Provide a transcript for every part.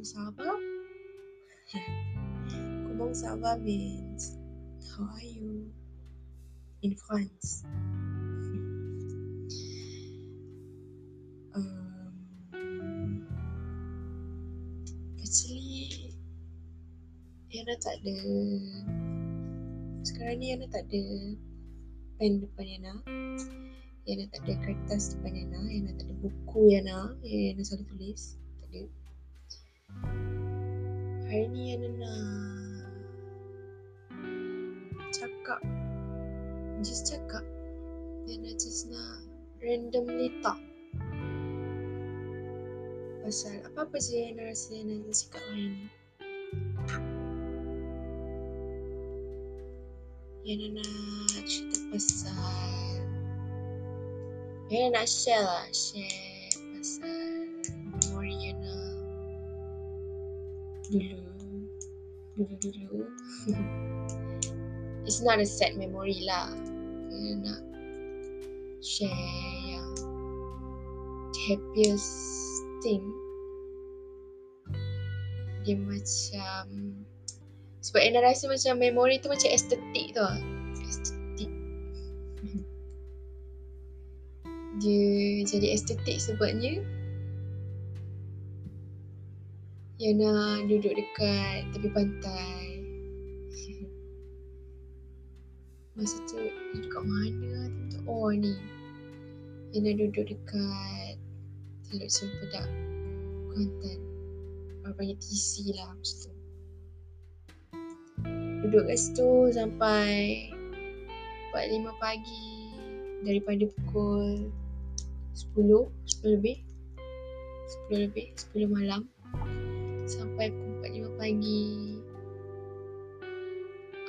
Va? Comment ça va means how are you in France? Um, actually Yana tak ada. Sekarang ni Yana tak ada Pen depan Yana. Yana tak ada kertas depan Yana. Yana tak ada buku Yana. Yana selalu tulis. Tak ada Hari ni Yana nak Cakap. Just cakap. Yana just nak Randomly talk. Pasal apa-apa je Yana rasa Yana nak cakap hari ni. Yana nak cerita pasal. Yana nak share lah Share Dulu Dulu-dulu It's not a sad memory lah. Yana nak Share yang Happiest Thing. Dia macam sebab Yana rasa macam memori tu macam estetik tu Estetik. Dia jadi estetik sebabnya Yana duduk dekat tepi pantai. Masa tu duduk kat mana? Tu Oh ni. Yana duduk dekat Teluk Sempedak. Kuantan panggil TC lah macam tu. Duduk kat situ sampai 4-5 pagi daripada pukul 10 10 lebih. 10 lebih 10 malam sampai pukul 4-5 pagi.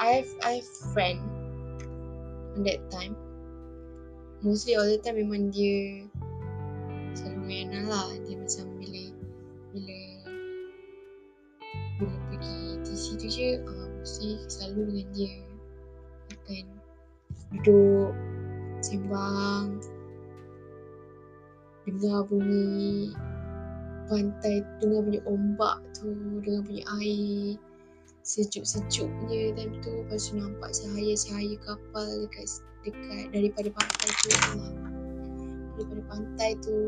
I have, I have friend on that time. Mostly all the time memang dia selalu dengan lah. Dia macam bila bila bila pergi TC tu je uh, mesti selalu dengan dia. Akan duduk sembang dengar bunyi pantai dengar bunyi ombak tu dengar bunyi air sejuk-sejuknya time tu. Lepas tu nampak cahaya-cahaya kapal dekat dekat daripada pantai tu. Lah. daripada pantai tu.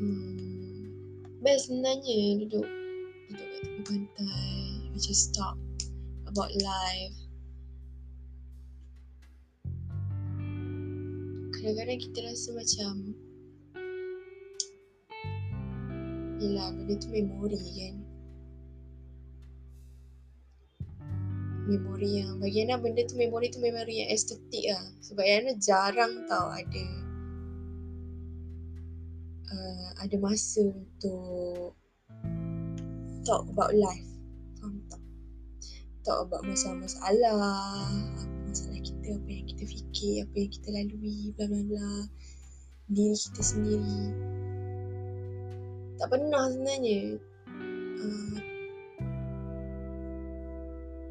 Hmm. Best sebenarnya duduk duduk kat tepi pantai we just talk about life kadang-kadang kita rasa macam Yelah, benda tu memori kan Memori yang Bagi Ana benda tu memori tu memori yang estetik lah Sebab Ana jarang tau ada uh, ada masa untuk talk about life. Faham tak? Talk about masalah-masalah, kita, apa yang kita fikir, apa yang kita lalui, bla bla bla. Diri kita sendiri. Tak pernah sebenarnya. Uh,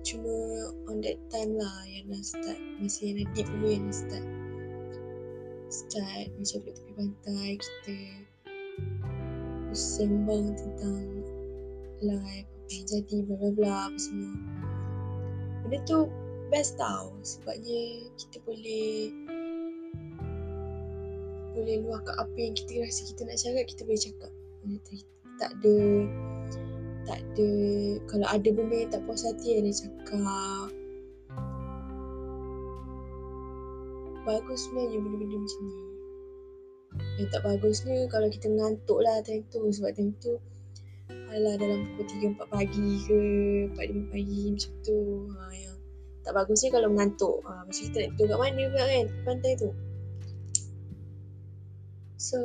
cuma on that time lah yang nak start Masa yang nak deep dulu yang nak start Start macam duduk tepi pantai Kita sembang tentang life apa yang jadi bla bla bla apa semua benda tu best tau. Sebabnya kita boleh boleh luahkan apa yang kita rasa kita nak cakap kita boleh cakap. Tak ada tak ada kalau ada benda yang tak puas hati dia cakap. Bagus sebenarnya benda-benda macam ni. Yang tak bagusnya kalau kita mengantuk lah time tu. Sebab time tu Alah dalam pukul 3-4 pagi ke 4-5 pagi macam tu. Ha, yang Tak bagusnya kalau mengantuk ha, Macam kita nak tidur kat mana pula kan Pantai tu So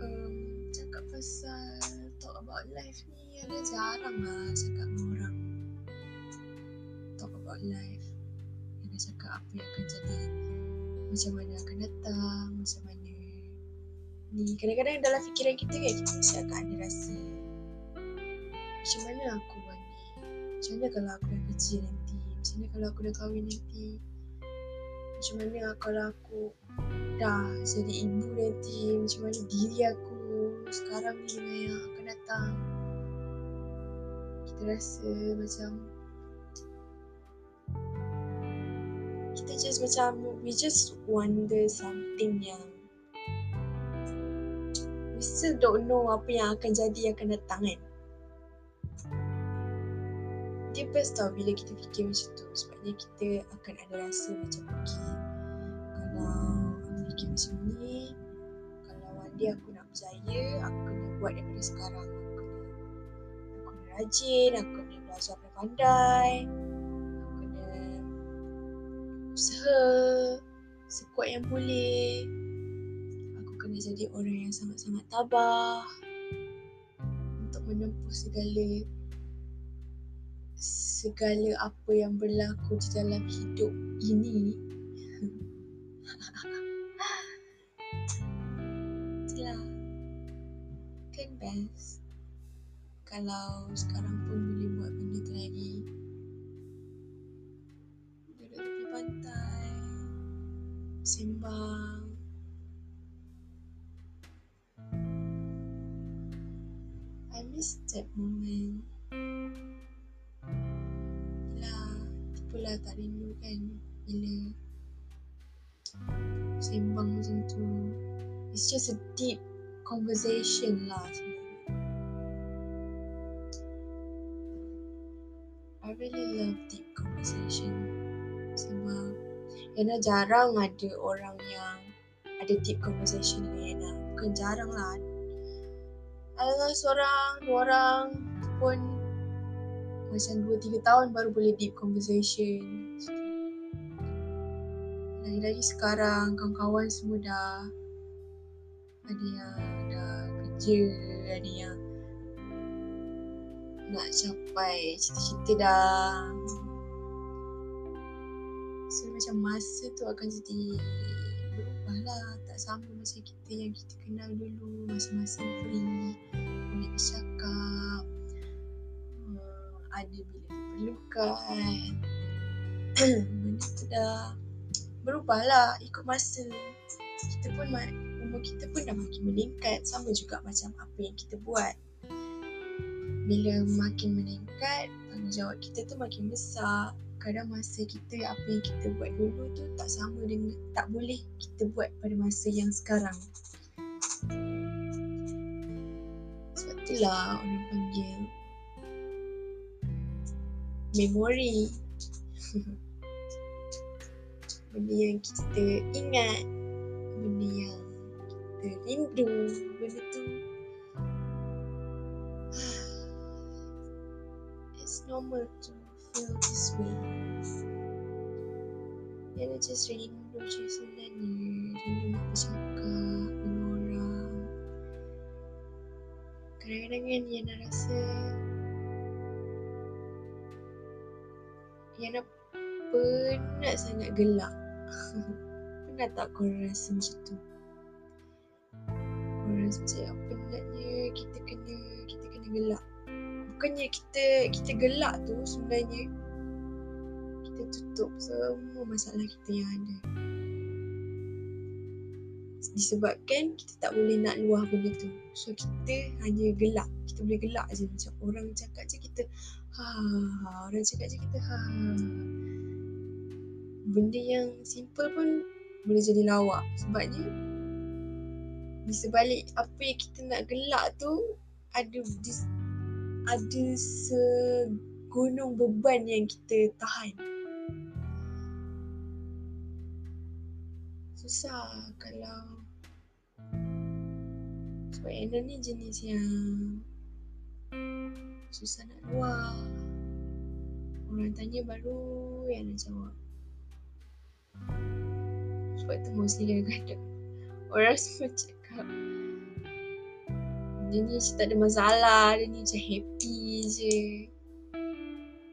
um, Cakap pasal Talk about life ni Ada jarang lah cakap dengan orang Talk about life Ada cakap apa yang akan jadi macam mana akan datang, macam mana ni. Kadang-kadang dalam fikiran kita kan, kita mesti akan ada rasa macam mana aku. Macam mana kalau aku dah kerja nanti. Macam mana kalau aku dah kahwin nanti. Macam mana kalau aku dah jadi ibu nanti macam mana diri aku sekarang ni dengan yang akan datang kita rasa macam kita just macam we just wonder something yang we still don't know apa yang akan jadi yang akan datang kan dia best tau bila kita fikir macam tu. Sebabnya kita akan ada rasa macam okay kalau aku fikir macam ni kalau day aku nak berjaya aku kena buat daripada sekarang. Aku kena aku kena rajin aku kena belajar pandai aku kena usaha sekuat yang boleh. Aku kena jadi orang yang sangat-sangat tabah untuk menempuh segala segala apa yang berlaku di dalam hidup ini. Itulah. Kan best kalau sekarang pun boleh buat benda tu lagi. Duduk tepi pantai sembang. I miss that moment Itulah tak rindu kan Bila Sembang macam tu. It's just a deep Conversation lah sebenarnya. I really love deep conversation Sebab Yana jarang ada orang yang Ada deep conversation dengan Yana. Bukan jarang lah. Adalah seorang Dua orang pun macam 2-3 tahun baru boleh deep conversation. Lagi-lagi sekarang kawan-kawan semua dah ada yang dah kerja ada yang nak capai cita-cita dah. So macam masa tu akan jadi berubah lah. Tak sama macam kita yang kita kenal dulu masa-masa free boleh bercakap ada bila diperlukan benda tu dah berubah lah ikut masa. Kita pun umur kita pun dah makin meningkat. Sama juga macam apa yang kita buat. Bila makin meningkat tanggungjawab kita tu makin besar. Kadang masa kita apa yang kita buat dulu tu tak sama dengan tak boleh kita buat pada masa yang sekarang. Sebab itulah orang panggil memori. Benda yang kita ingat benda yang kita rindu benda tu. It's normal to feel this way. Yana just rindu je sebenarnya. Rindu nak bercakap dengan orang. Kadang-kadang kan Yana rasa Yana penat sangat gelak. Pernah tak kau rasa macam tu? Kau rasa macam penatnya kita kena kita kena gelak. Bukannya kita kita gelak tu sebenarnya kita tutup semua masalah kita yang ada. Disebabkan kita tak boleh nak luah benda tu. So kita hanya gelak. Kita boleh gelak je macam orang cakap je kita ha, orang cakap je kita ha. Benda yang simple pun boleh jadi lawak sebabnya di sebalik apa yang kita nak gelak tu ada ada segunung beban yang kita tahan. Susah kalau sebab Anna ni jenis yang susah nak luar. Orang tanya baru yang nak jawab. Sebab tu mostly kadang-kadang orang semua cakap dia ni tak ada masalah, dia ni macam happy je.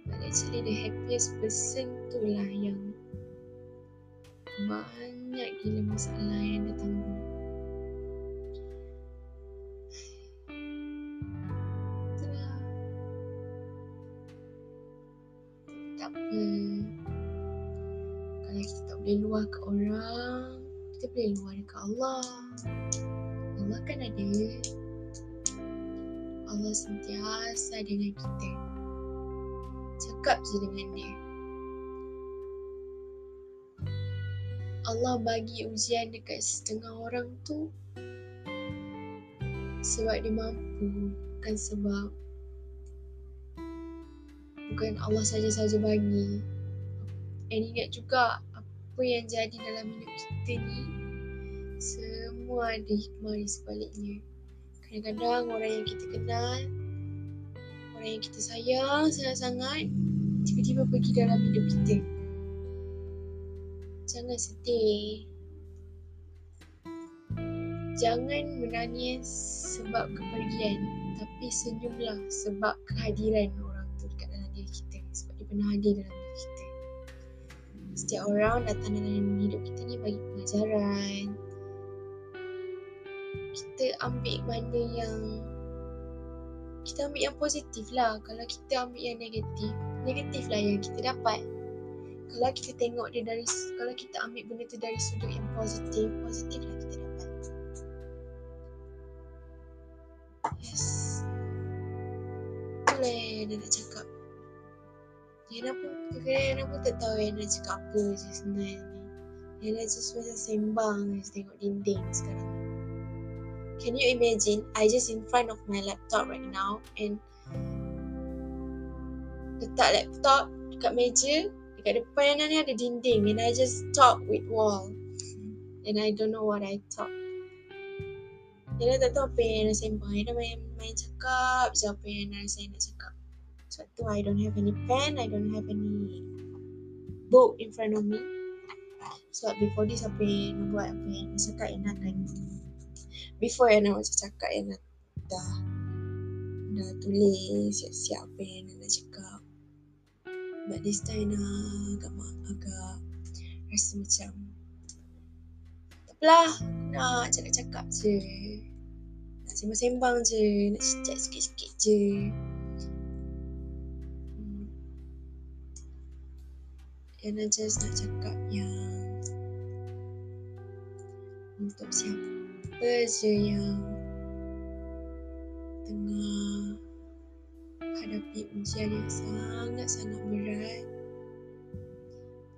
But actually the happiest person tu lah yang banyak gila masalah yang dia tanggung. tak apa Kalau kita tak boleh luar ke orang Kita boleh luar dekat Allah. Allah kan ada. Allah sentiasa dengan kita. Cakap je dengan dia. Allah bagi ujian dekat setengah orang tu sebab dia mampu bukan sebab. Bukan Allah saja-saja bagi. And ingat juga apa yang jadi dalam hidup kita ni semua ada hikmah di sebaliknya. Kadang-kadang orang yang kita kenal orang yang kita sayang sangat-sangat tiba-tiba pergi dalam hidup kita jangan sedih. Jangan menangis sebab kepergian tapi senyumlah sebab kehadiran orang tu dekat dalam diri kita sebab dia pernah hadir dalam diri kita. Setiap orang datang dalam hidup kita ni bagi pengajaran. Kita ambil mana yang kita ambil yang positif lah. Kalau kita ambil yang negatif negatif lah yang kita dapat kalau kita tengok dia dari kalau kita ambil benda tu dari sudut yang positif positif lah kita dapat. Yes. Itulah yang nak cakap. Yana pun kadang Yana pun tak tahu Yana cakap apa je sebenarnya Yana just macam sembang je tengok dinding sekarang Can you imagine? I just in front of my laptop right now and letak laptop dekat meja Dekat depan ni ada dinding and I just talk with wall. And I don't know what I talk. Yana tak tahu apa yang Yana sembang. Yana main, main cakap je apa yang rasa nak cakap. Sebab tu I don't have any pen, I don't have any book in front of me. Sebab before this apa yang Yana buat, apa yang Yana cakap Yana akan Before Yana macam cakap Yana dah dah tulis siap-siap apa yang nak cakap. But this time agak, agak rasa macam apalah nak cakap-cakap je nak sembang-sembang je nak cakap sikit-sikit je hmm. Just nak cakap yang untuk siapa je yang hadapi ujian yang sangat-sangat berat.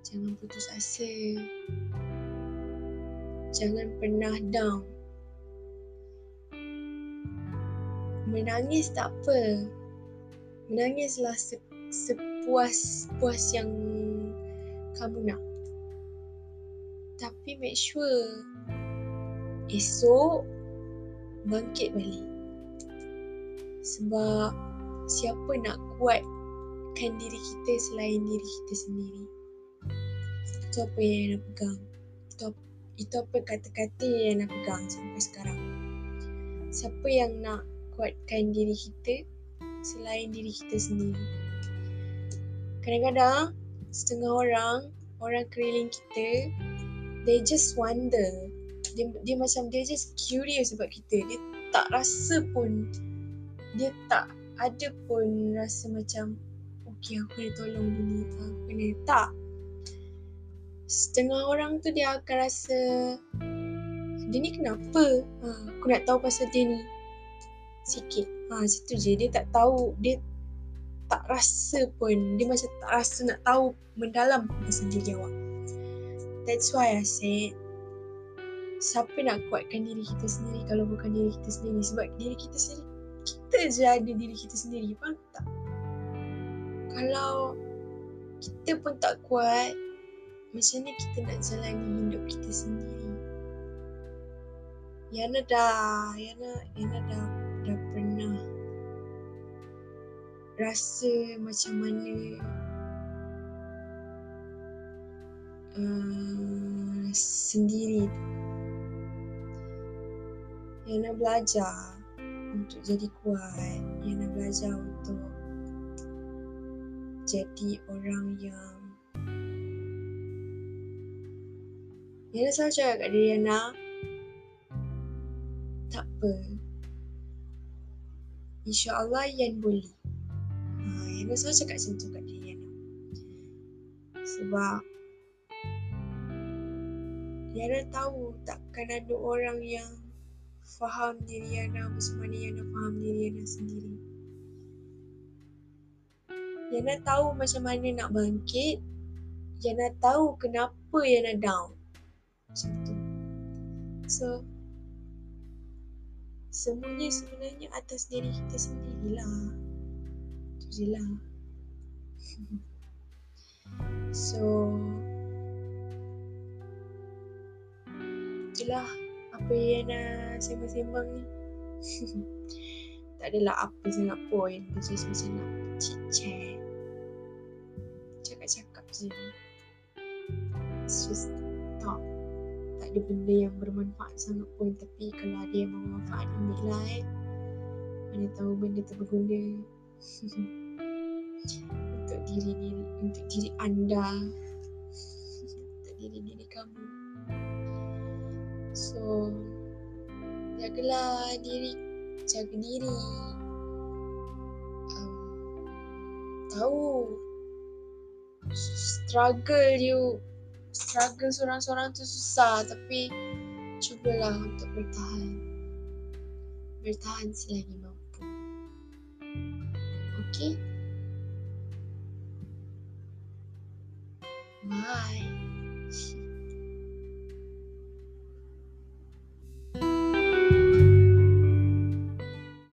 Jangan putus asa. Jangan pernah down. Menangis tak apa. Menangislah se- sepuas puas yang kamu nak. Tapi make sure esok bangkit balik. Sebab siapa nak kuatkan diri kita selain diri kita sendiri. Itu apa yang nak pegang. Itu, itu apa kata-kata yang nak pegang sampai sekarang. Siapa yang nak kuatkan diri kita selain diri kita sendiri. Kadang-kadang setengah orang, orang keliling kita, they just wonder. Dia, dia macam dia just curious sebab kita. Dia tak rasa pun dia tak ada pun rasa macam okey aku kena tolong dia ni aku kena tak. Setengah orang tu dia akan rasa dia ni kenapa? Ha, aku nak tahu pasal dia ni. Sikit. Ha, situ je. Dia tak tahu. Dia tak rasa pun. Dia macam tak rasa nak tahu mendalam pasal diri awak. That's why I said siapa nak kuatkan diri kita sendiri kalau bukan diri kita sendiri? Sebab diri kita sendiri kita je ada diri kita sendiri faham tak. Kalau kita pun tak kuat macam ni kita nak jalani hidup kita sendiri? Yana dah Yana, Yana dah dah pernah rasa macam mana uh, sendiri. Yana belajar untuk jadi kuat yang nak belajar untuk jadi orang yang Yana selalu cakap kat diri Yana Tak apa. InsyaAllah Yan boleh. Ha, Yana selalu cakap macam tu kat diri Yana Sebab Yana tahu takkan ada orang yang faham diri Yana macam mana Yana faham diri Yana sendiri. Yana tahu macam mana nak bangkit. Yana tahu kenapa Yana down. Macam tu. So, semuanya sebenarnya atas diri kita sendirilah. Itu je lah. So, itulah apa yang nak sembang-sembang ni. tak adalah apa sangat point. Dia just macam nak chit-chat. Cakap-cakap je. It's just talk. Tak ada benda yang bermanfaat sangat pun. Tapi kalau ada yang bermanfaat, ambil lah eh. Mana tahu benda tu berguna. untuk diri diri untuk diri anda untuk diri diri kamu so jagalah diri jaga diri. Um, tahu struggle you struggle seorang-seorang tu susah tapi cubalah untuk bertahan. Bertahan selagi mampu. Okay Bye.